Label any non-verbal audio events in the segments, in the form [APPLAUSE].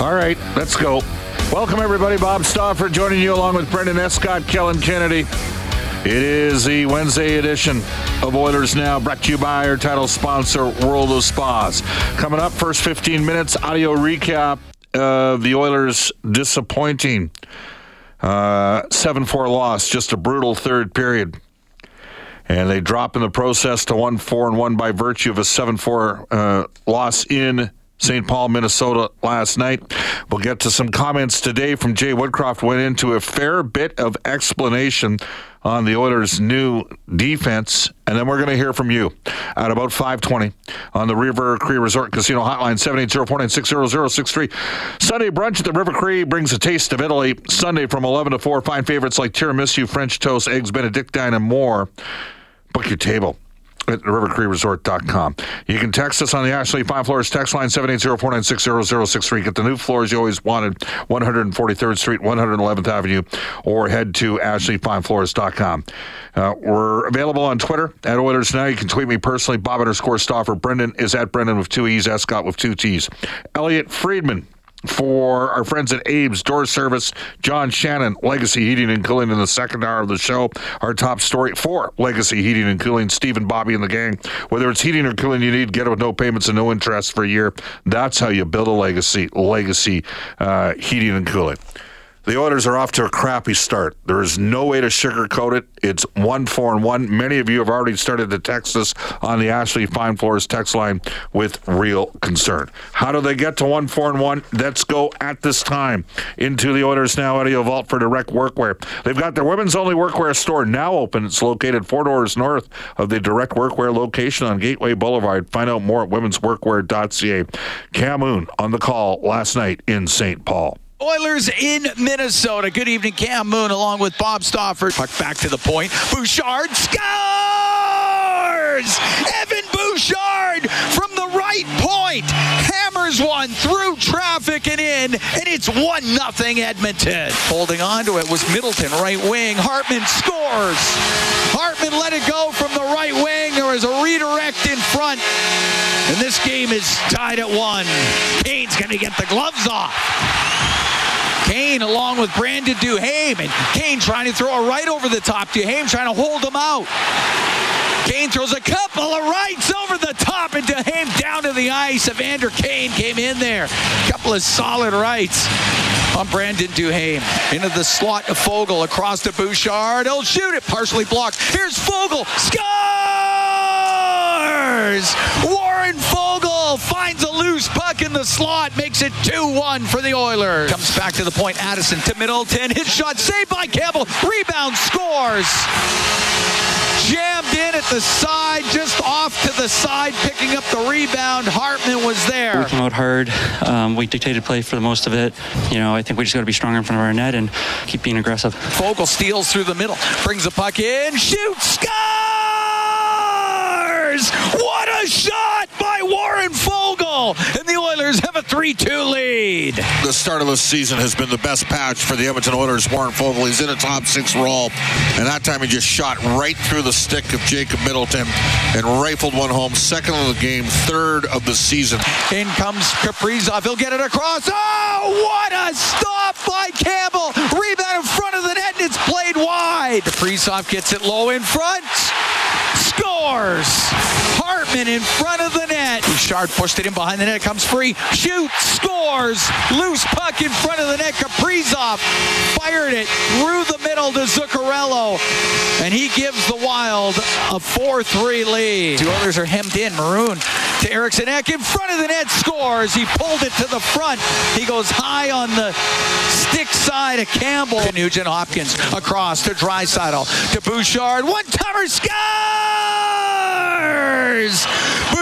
All right, let's go. Welcome, everybody. Bob Stauffer joining you along with Brendan Escott, Kellen Kennedy. It is the Wednesday edition of Oilers Now, brought to you by our title sponsor, World of Spas. Coming up, first 15 minutes, audio recap of the Oilers' disappointing uh, 7 4 loss, just a brutal third period. And they drop in the process to 1 4 and 1 by virtue of a 7 4 uh, loss in St. Paul, Minnesota last night. We'll get to some comments today from Jay Woodcroft. Went into a fair bit of explanation on the Oilers' new defense, and then we're going to hear from you at about 5:20 on the River Cree Resort Casino Hotline 780-496-0063. Sunday brunch at the River Cree brings a taste of Italy. Sunday from 11 to 4. Find favorites like tiramisu, French toast, eggs Benedictine, and more. Book your table at rivercreeresort.com. You can text us on the Ashley Fine Floors text line 780-496-0063. Get the new floors you always wanted, 143rd Street, 111th Avenue, or head to ashleyfinefloors.com. Uh, we're available on Twitter at Oilers Now. You can tweet me personally, Bob underscore Stauffer. Brendan is at Brendan with two E's, Escott with two T's. Elliot Friedman for our friends at Abe's Door Service, John Shannon, Legacy Heating and Cooling in the second hour of the show. Our top story for Legacy Heating and Cooling, Stephen Bobby and the gang. Whether it's heating or cooling you need, get it with no payments and no interest for a year. That's how you build a legacy, legacy uh, heating and cooling. The Oilers are off to a crappy start. There is no way to sugarcoat it. It's one four and one. Many of you have already started to text us on the Ashley Fine Floors text line with real concern. How do they get to one four and one? Let's go at this time into the Oilers Now Audio Vault for direct workwear. They've got their women's only workwear store now open. It's located four doors north of the direct workwear location on Gateway Boulevard. Find out more at womensworkwear.ca. Cam Moon on the call last night in St. Paul. Oilers in Minnesota. Good evening, Cam Moon, along with Bob Stauffer. Puck back to the point. Bouchard scores! Evan Bouchard from the right point hammers one through traffic and in, and it's one nothing Edmonton. Holding on to it was Middleton, right wing. Hartman scores. Hartman let it go from the right wing. There is a redirect in front, and this game is tied at one. Kane's going to get the gloves off. Kane along with Brandon Duhaime. And Kane trying to throw a right over the top. Duhaime trying to hold him out. Kane throws a couple of rights over the top and Duhaime down to the ice. Evander Kane came in there. A Couple of solid rights on Brandon Duhaime. Into the slot of Foegele across to Bouchard. He'll shoot it. Partially blocked. Here's Foegele. Scores! Warren Foegele finds a loose puck in the slot. Makes it 2-1 for the Oilers. Comes back to the point. Addison to Middleton. His shot saved by Campbell. Rebound scores jammed in at the side, just off to the side, picking up the rebound. Hartman was there. We came out hard. Um, we dictated play for the most of it. You know, I think we just got to be stronger in front of our net and keep being aggressive. Foegele steals through the middle, brings the puck in, shoots, scores! What a shot 3 2 lead. The start of the season has been the best patch for the Edmonton Oilers. Warren Foegele, he's in a top six role, and that time he just shot right through the stick of Jacob Middleton and rifled one home. Second of the game, third of the season. In comes Kaprizov. He'll get it across. Oh, what a stop by Campbell! Rebound in front of the net, and it's played wide. Kaprizov gets it low in front scores. Hartman in front of the net. Bouchard pushed it in behind the net. Comes free. Shoots. Scores. Loose puck in front of the net. Kaprizov fired it through the middle to Zuccarello. And he gives the Wild a 4-3 lead. Two Oilers are hemmed in. Maroon to Eriksson Ek in front of the net. Scores. He pulled it to the front. He goes high on the stick side of Campbell. Nugent Hopkins across to Draisaitl to Bouchard. One timer scores!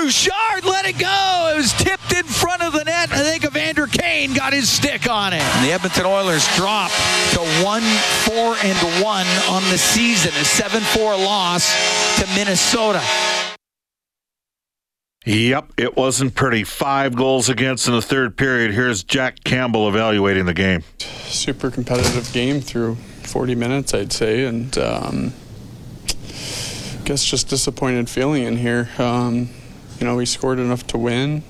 Bouchard let it go. It was tipped in front of the net. I think Evander Kane got his stick on it. And the Edmonton Oilers drop to 1 4 and 1 on the season. A 7 4 loss to Minnesota. Yep, it wasn't pretty. Five goals against in the third period. Here's Jack Campbell evaluating the game. Super competitive game through 40 minutes, I'd say, and um, I guess just disappointed feeling in here. Um, you know, we scored enough to win.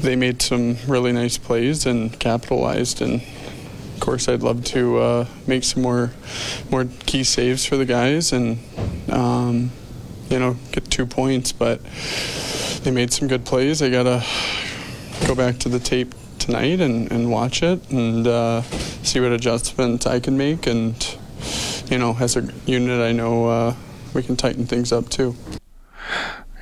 They made some really nice plays and capitalized, and of course, I'd love to uh, make some more more key saves for the guys and. Um, you know, get two points, but they made some good plays. I gotta go back to the tape tonight and, and watch it and uh, see what adjustments I can make. And you know, as a unit, I know uh, we can tighten things up too.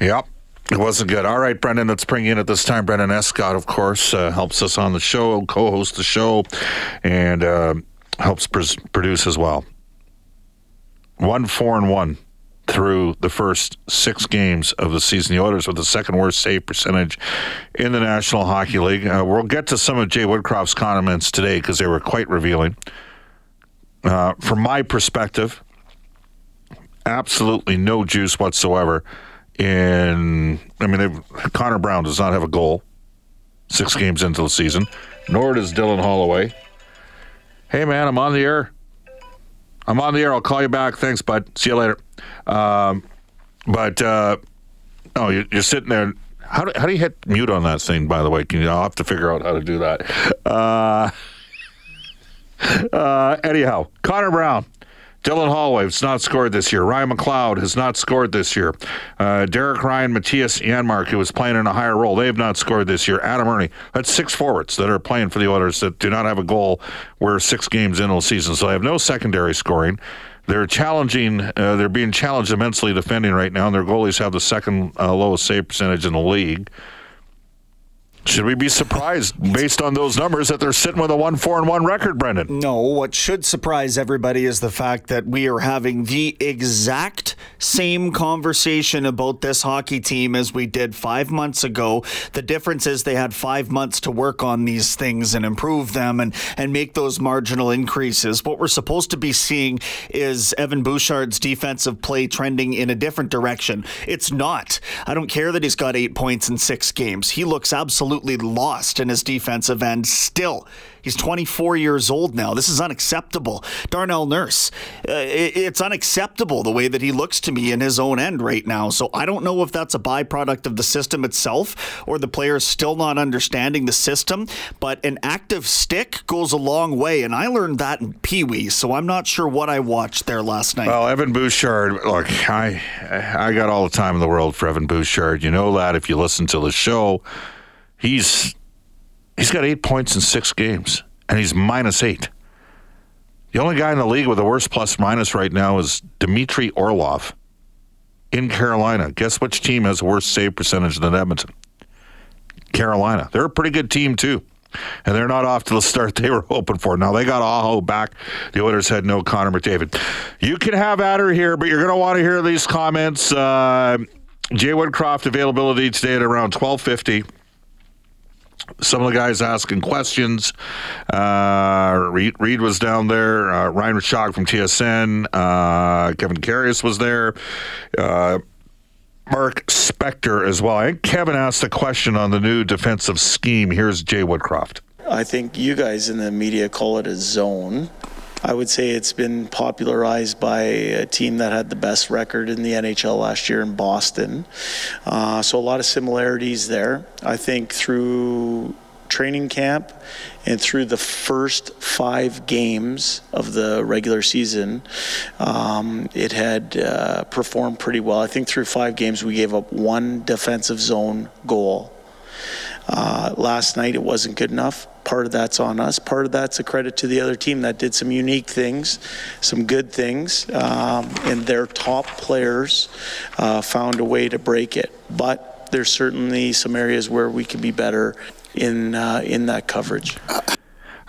Yep. It wasn't good. All right, Brendan, let's bring in at this time. Brendan Escott, of course, uh, helps us on the show, co hosts the show, and uh, helps pr- produce as well. One, four, and one through the first six games of the season. The Oilers with the second worst save percentage in the National Hockey League. Uh, we'll get to some of Jay Woodcroft's comments today because they were quite revealing. Uh, from my perspective, absolutely no juice whatsoever. In I mean, Connor Brown does not have a goal six games into the season, nor does Dylan Holloway. Hey man, I'm on the air. I'm on the air. I'll call you back. Thanks, bud. See you later. Um, but uh, oh, you're, you're, sitting there. How do, how do you hit mute on that thing? By the way, can you? I'll have to figure out how to do that. Uh, [LAUGHS] uh, anyhow, Connor Brown. Dylan Holloway has not scored this year. Ryan McLeod has not scored this year. Uh, Derek Ryan, Mattias Janmark, who was playing in a higher role, they have not scored this year. Adam Erne, that's six forwards that are playing for the Oilers that do not have a goal. We're six games into the season, so they have no secondary scoring. They're challenging. Uh, they're being challenged immensely defending right now, and their goalies have the second uh, lowest save percentage in the league. Should we be surprised based on those numbers that they're sitting with a one four and one record, Brendan? No. What should surprise everybody is the fact that we are having the exact same conversation about this hockey team as we did five months ago. The difference is they had five months to work on these things and improve them and and make those marginal increases. What we're supposed to be seeing is Evan Bouchard's defensive play trending in a different direction. It's not. I don't care that he's got eight points in six games. He looks absolutely absolutely lost in his defensive end still. He's 24 years old now. This is unacceptable. Darnell Nurse, uh, it, it's unacceptable the way that he looks to me in his own end right now. So I don't know if that's a byproduct of the system itself or the players still not understanding the system. But an active stick goes a long way, and I learned that in Pee Wee. So I'm not sure what I watched there last night. Well, Evan Bouchard, look, I I got all the time in the world for Evan Bouchard. You know that if you listen to the show he's he's got eight points in six games, and he's minus eight. The only guy in the league with the worst plus minus right now is Dmitry Orlov in Carolina. Guess which team has a worse save percentage than Edmonton? Carolina. They're a pretty good team too. And they're not off to the start they were hoping for. Now they got Aho back. The Oilers had no Connor McDavid. You can have Adder here, but you're going to want to hear these comments. Uh, Jay Woodcroft availability today at around 1250 some of the guys asking questions. Uh, Reed, Reed, was down there. Uh, Ryan Rishaug from TSN. Uh, Kevin Karius was there. Uh, Mark Spector as well. I think Kevin asked a question on the new defensive scheme. Here's Jay Woodcroft. I think you guys in the media call it a zone. I would say it's been popularized by a team that had the best record in the NHL last year in Boston. Uh, so a lot of similarities there. I think through training camp and through the first five games of the regular season, um, it had uh, performed pretty well. I think through five games, we gave up one defensive zone goal. Uh, last night, it wasn't good enough. Part of that's on us. Part of that's a credit to the other team that did some unique things, some good things, um, and their top players uh, found a way to break it. But there's certainly some areas where we can be better in uh, in that coverage.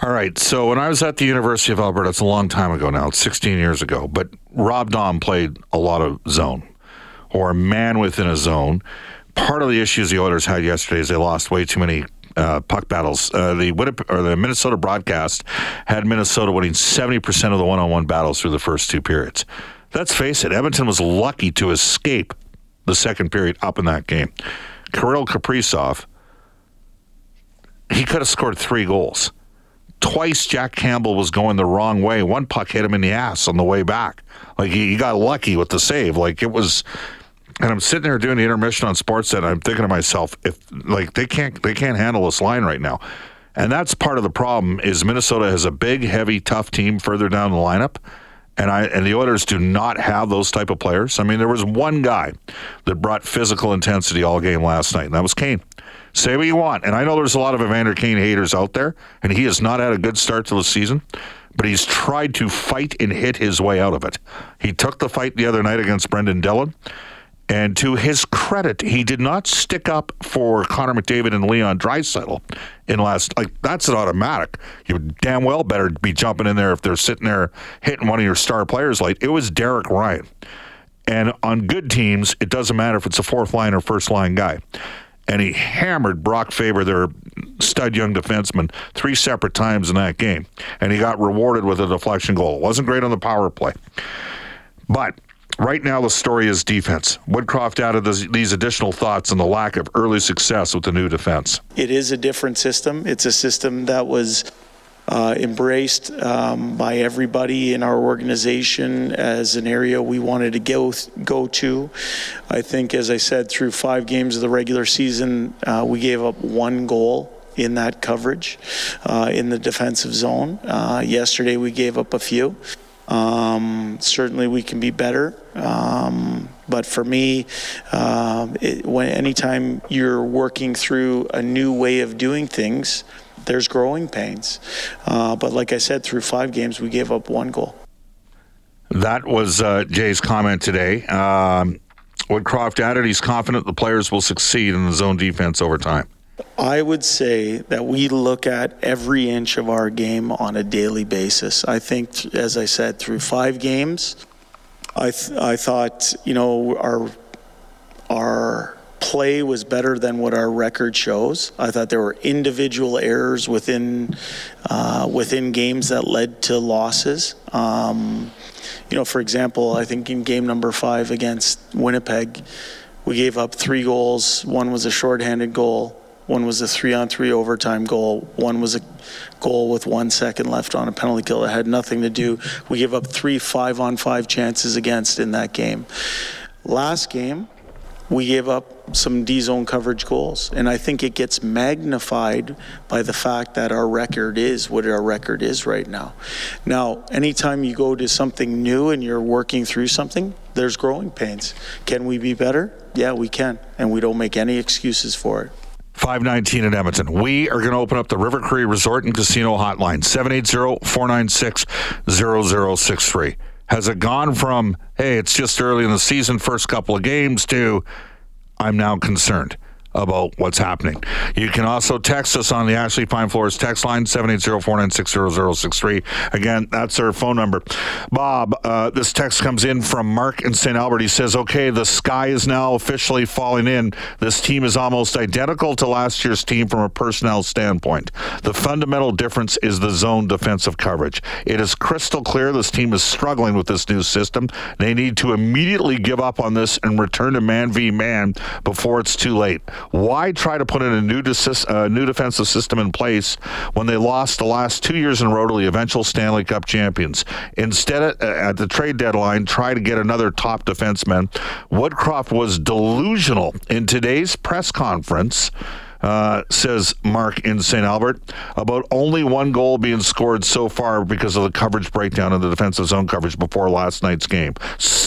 All right. So when I was at the University of Alberta, it's a long time ago now. It's 16 years ago. But Rob Daum played a lot of zone or man within a zone. Part of the issues the Oilers had yesterday is they lost way too many uh, puck battles. Uh, the Winnipeg, or the Minnesota broadcast had Minnesota winning 70% of the one-on-one battles through the first two periods. Let's face it, Edmonton was lucky to escape the second period up in that game. Kirill Kaprizov, he could have scored three goals. Twice Jack Campbell was going the wrong way. One puck hit him in the ass on the way back. Like he, he got lucky with the save. Like it was and I'm sitting there doing the intermission on Sportsnet. And I'm thinking to myself, if like they can't they can't handle this line right now, and that's part of the problem. Is Minnesota has a big, heavy, tough team further down the lineup, and I and the Oilers do not have those type of players. I mean, there was one guy that brought physical intensity all game last night, and that was Kane. Say what you want, and I know there's a lot of Evander Kane haters out there, and he has not had a good start to the season but he's tried to fight and hit his way out of it. He took the fight the other night against Brendan Dillon. And to his credit, he did not stick up for Connor McDavid and Leon Draisaitl in last. Like that's an automatic. You damn well better be jumping in there if they're sitting there hitting one of your star players late. It was Derek Ryan, and on good teams, it doesn't matter if it's a fourth line or first line guy. And he hammered Brock Faber, their stud young defenseman, three separate times in that game, and he got rewarded with a deflection goal. It wasn't great on the power play, but Right now, the story is defense. Woodcroft added this, these additional thoughts on the lack of early success with the new defense. It is a different system. It's a system that was uh, embraced um, by everybody in our organization as an area we wanted to go go to. I think, as I said, through five games of the regular season, uh, we gave up one goal in that coverage uh, in the defensive zone. Uh, yesterday, we gave up a few. Um, certainly, we can be better. Um, but for me, um, it, when anytime you're working through a new way of doing things, there's growing pains. Uh, but like I said, through five games, we gave up one goal. That was uh, Jay's comment today. Um, added he's confident the players will succeed in the zone defense over time. I would say that we look at every inch of our game on a daily basis. I think, as I said, through five games, I th- I thought you know our our play was better than what our record shows. I thought there were individual errors within uh, within games that led to losses. Um, you know, for example, I think in game number five against Winnipeg, we gave up three goals. One was a shorthanded goal. One was a three on three overtime goal. One was a goal with one second left on a penalty kill that had nothing to do. We gave up three five on five chances against in that game. Last game, we gave up some D zone coverage goals. And I think it gets magnified by the fact that our record is what our record is right now. Now, anytime you go to something new and you're working through something, there's growing pains. Can we be better? Yeah, we can. And we don't make any excuses for it. 519 in Edmonton. We are going to open up the River Cree Resort and Casino Hotline, 780-496-0063. Has it gone from, hey, it's just early in the season, first couple of games, to I'm now concerned? About what's happening. You can also text us on the Ashley Fine Floors text line, 780-496-0063. Again, that's our phone number. Bob, uh, this text comes in from Mark in St. Albert. He says, okay, the sky is now officially falling in. This team is almost identical to last year's team from a personnel standpoint. The fundamental difference is the zone defensive coverage. It is crystal clear this team is struggling with this new system. They need to immediately give up on this and return to man v man before it's too late. Why try to put in a new, uh, new defensive system in place when they lost the last two years in a row to the eventual Stanley Cup champions? Instead, at, uh, at the trade deadline, try to get another top defenseman. Woodcroft was delusional in today's press conference uh, says Mark in St. Albert, about only one goal being scored so far because of the coverage breakdown in the defensive zone coverage before last night's game.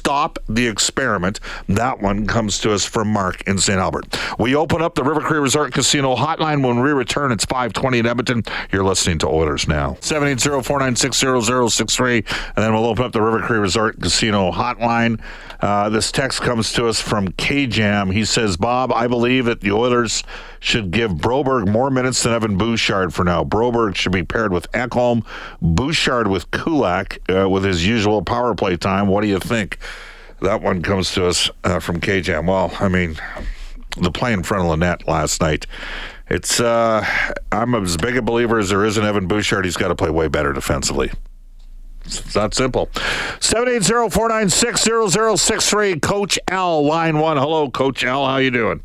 Stop the experiment. That one comes to us from Mark in St. Albert. We open up the River Cree Resort Casino hotline when we return. It's 520 in Edmonton. You're listening to Oilers now. 780-496-0063. And then we'll open up the River Cree Resort Casino hotline. Uh, this text comes to us from K-Jam. He says, Bob, I believe that the Oilers should give Broberg more minutes than Evan Bouchard for now. Broberg should be paired with Ekholm, Bouchard with Kulak uh, with his usual power play time. What do you think? That one comes to us uh, from K-Jam. Well, I mean, the play in front of Lynette last night. It's uh, I'm as big a believer as there is in Evan Bouchard. He's got to play way better defensively. It's that simple. 780-496-0063. Coach Al, line one. Hello, Coach Al. How you doing?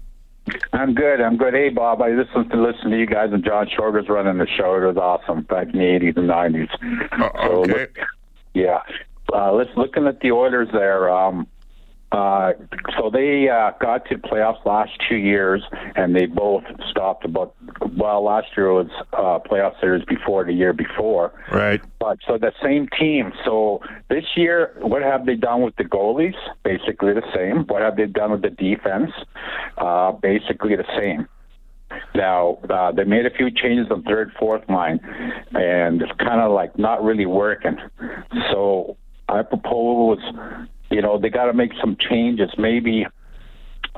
I'm good. I'm good. Hey, Bob, I just listened to listen to you guys and John Shorter's running the show. It was awesome back in the 80s and 90s. Uh, okay. So, yeah. Uh, let's looking at the Oilers there. Um, uh, so they uh, got to playoffs last two years, and they both stopped about. Well, last year was uh, playoff series before the year before. Right. But so the same team. So this year, what have they done with the goalies? Basically the same. What have they done with the defense? Uh, basically the same. Now uh, they made a few changes on third, fourth line, and it's kind of like not really working. So I propose you know, they got to make some changes. Maybe,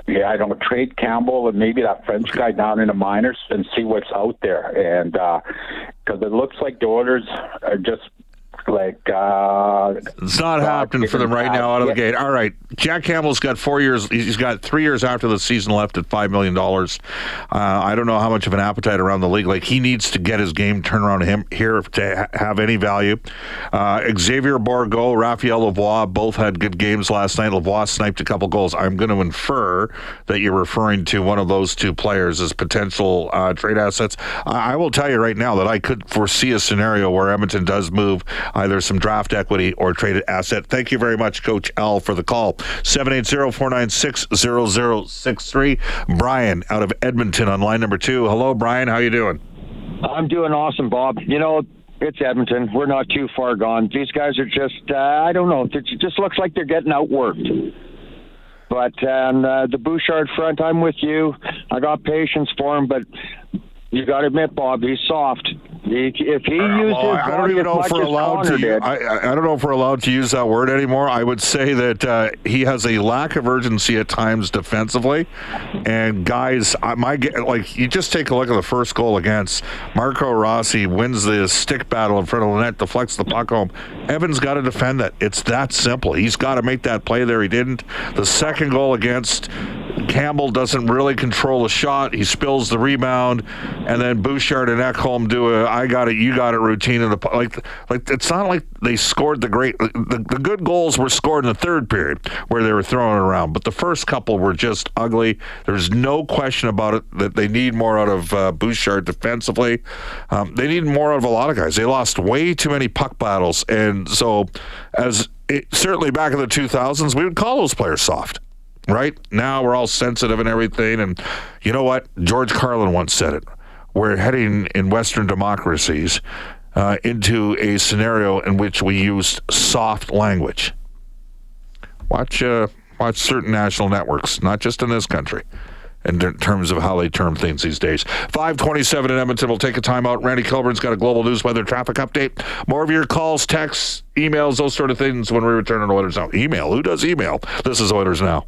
yeah, I don't know, trade Campbell and maybe that French guy down in the minors and see what's out there. And because uh, it looks like the orders are just like uh, it's not happening for them right now out of the gate. All right, Jack Campbell's got four years. He's got three years after the season left at five million dollars. Uh, I don't know how much of an appetite around the league. Like he needs to get his game turned around him here to ha- have any value. Uh, Xavier Bourgault, Raphael Lavoie both had good games last night. Lavoie sniped a couple goals. I'm going to infer that you're referring to one of those two players as potential uh, trade assets. I-, I will tell you right now that I could foresee a scenario where Edmonton does move either some draft equity or traded asset. Thank you very much, Coach Al, for the call. 780-496-0063. Brian out of Edmonton on line number two. Hello, Brian. How you doing? I'm doing awesome, Bob. You know, it's Edmonton. We're not too far gone. These guys are just, uh, I don't know, it just looks like they're getting outworked. But on uh, the Bouchard front, I'm with you. I got patience for him, but you got to admit, Bob, he's soft. He, if he uh, uses, well, I don't even know if we're allowed to. Did, I, I, don't know if we're allowed to use that word anymore. I would say that uh, he has a lack of urgency at times defensively, and guys, I, my like you just take a look at the first goal against Marco Rossi wins the stick battle in front of the net, deflects the puck home. Evans got to defend that. It's that simple. He's got to make that play there. He didn't. The second goal against Campbell doesn't really control the shot. He spills the rebound, and then Bouchard and Ekholm do a "I got it, you got it routine in the like. Like it's not like they scored the great. The, the good goals were scored in the third period where they were throwing around, but the first couple were just ugly. There's no question about it that they need more out of uh, Bouchard defensively. Um, they need more out of a lot of guys. They lost way too many puck battles, and so as it, certainly back in the 2000s, we would call those players soft right? Now we're all sensitive and everything. And you know what? George Carlin once said it. We're heading in Western democracies uh, into a scenario in which we use soft language. Watch, uh, watch certain national networks, not just in this country in terms of how they term things these days. 527 in Edmonton. We'll take a timeout. Randy Kilburn's got a global news weather traffic update. More of your calls, texts, emails, those sort of things when we return on Oilers Now. Email. Who does email? This is Oilers Now.